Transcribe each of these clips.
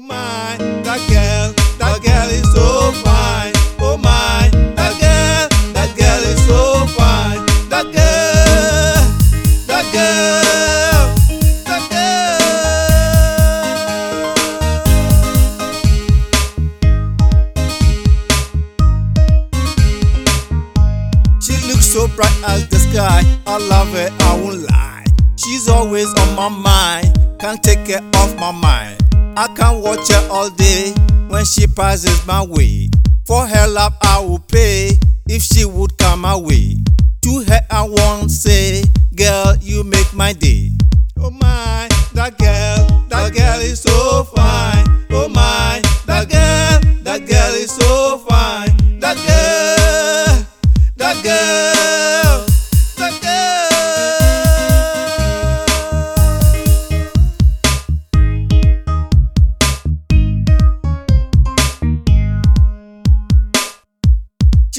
my, that girl, that girl is so fine. Oh my, that girl, that girl is so fine. That girl, that girl, that girl. She looks so bright as the sky. I love her, I won't lie. She's always on my mind. Can't take her off my mind. I can watch her all day when she passes my way. For her love, I will pay if she would come my way. To her, I won't say, Girl, you make my day. Oh my, that girl, that girl is so fine. Oh my, that girl, that girl is so fine. That girl, that girl,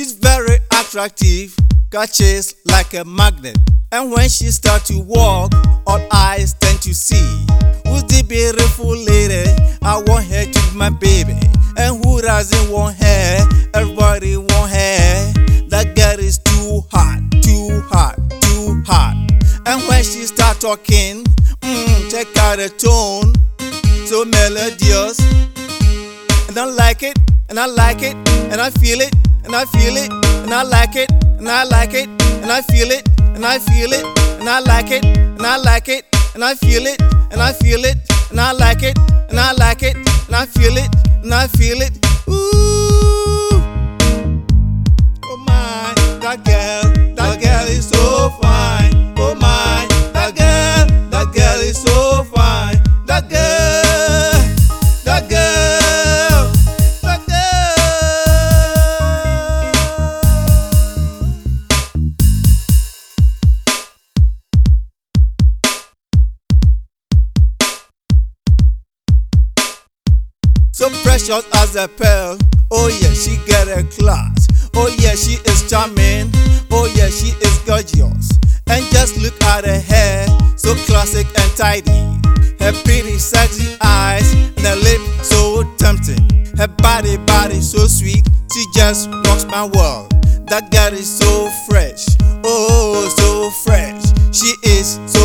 She's very attractive, catches like a magnet. And when she start to walk, all eyes tend to see. Who's the beautiful lady? I want her to be my baby. And who doesn't want her? Everybody want her. That girl is too hot, too hot, too hot. And when she start talking, mm, check out the tone, so melodious. And I like it, and I like it, and I feel it, and I feel it, and I like it, and I like it, and I feel it, and I feel it, and I like it, and I like it, and I feel it, and I feel it, and I like it, and I like it, and I feel it, and I feel it. So precious as a pearl. Oh yeah, she got a class. Oh yeah, she is charming. Oh yeah, she is gorgeous. And just look at her hair, so classic and tidy. Her pretty, sexy eyes, and her lip so tempting. Her body, body so sweet. She just rocks my world. That girl is so fresh. Oh, so fresh. She is so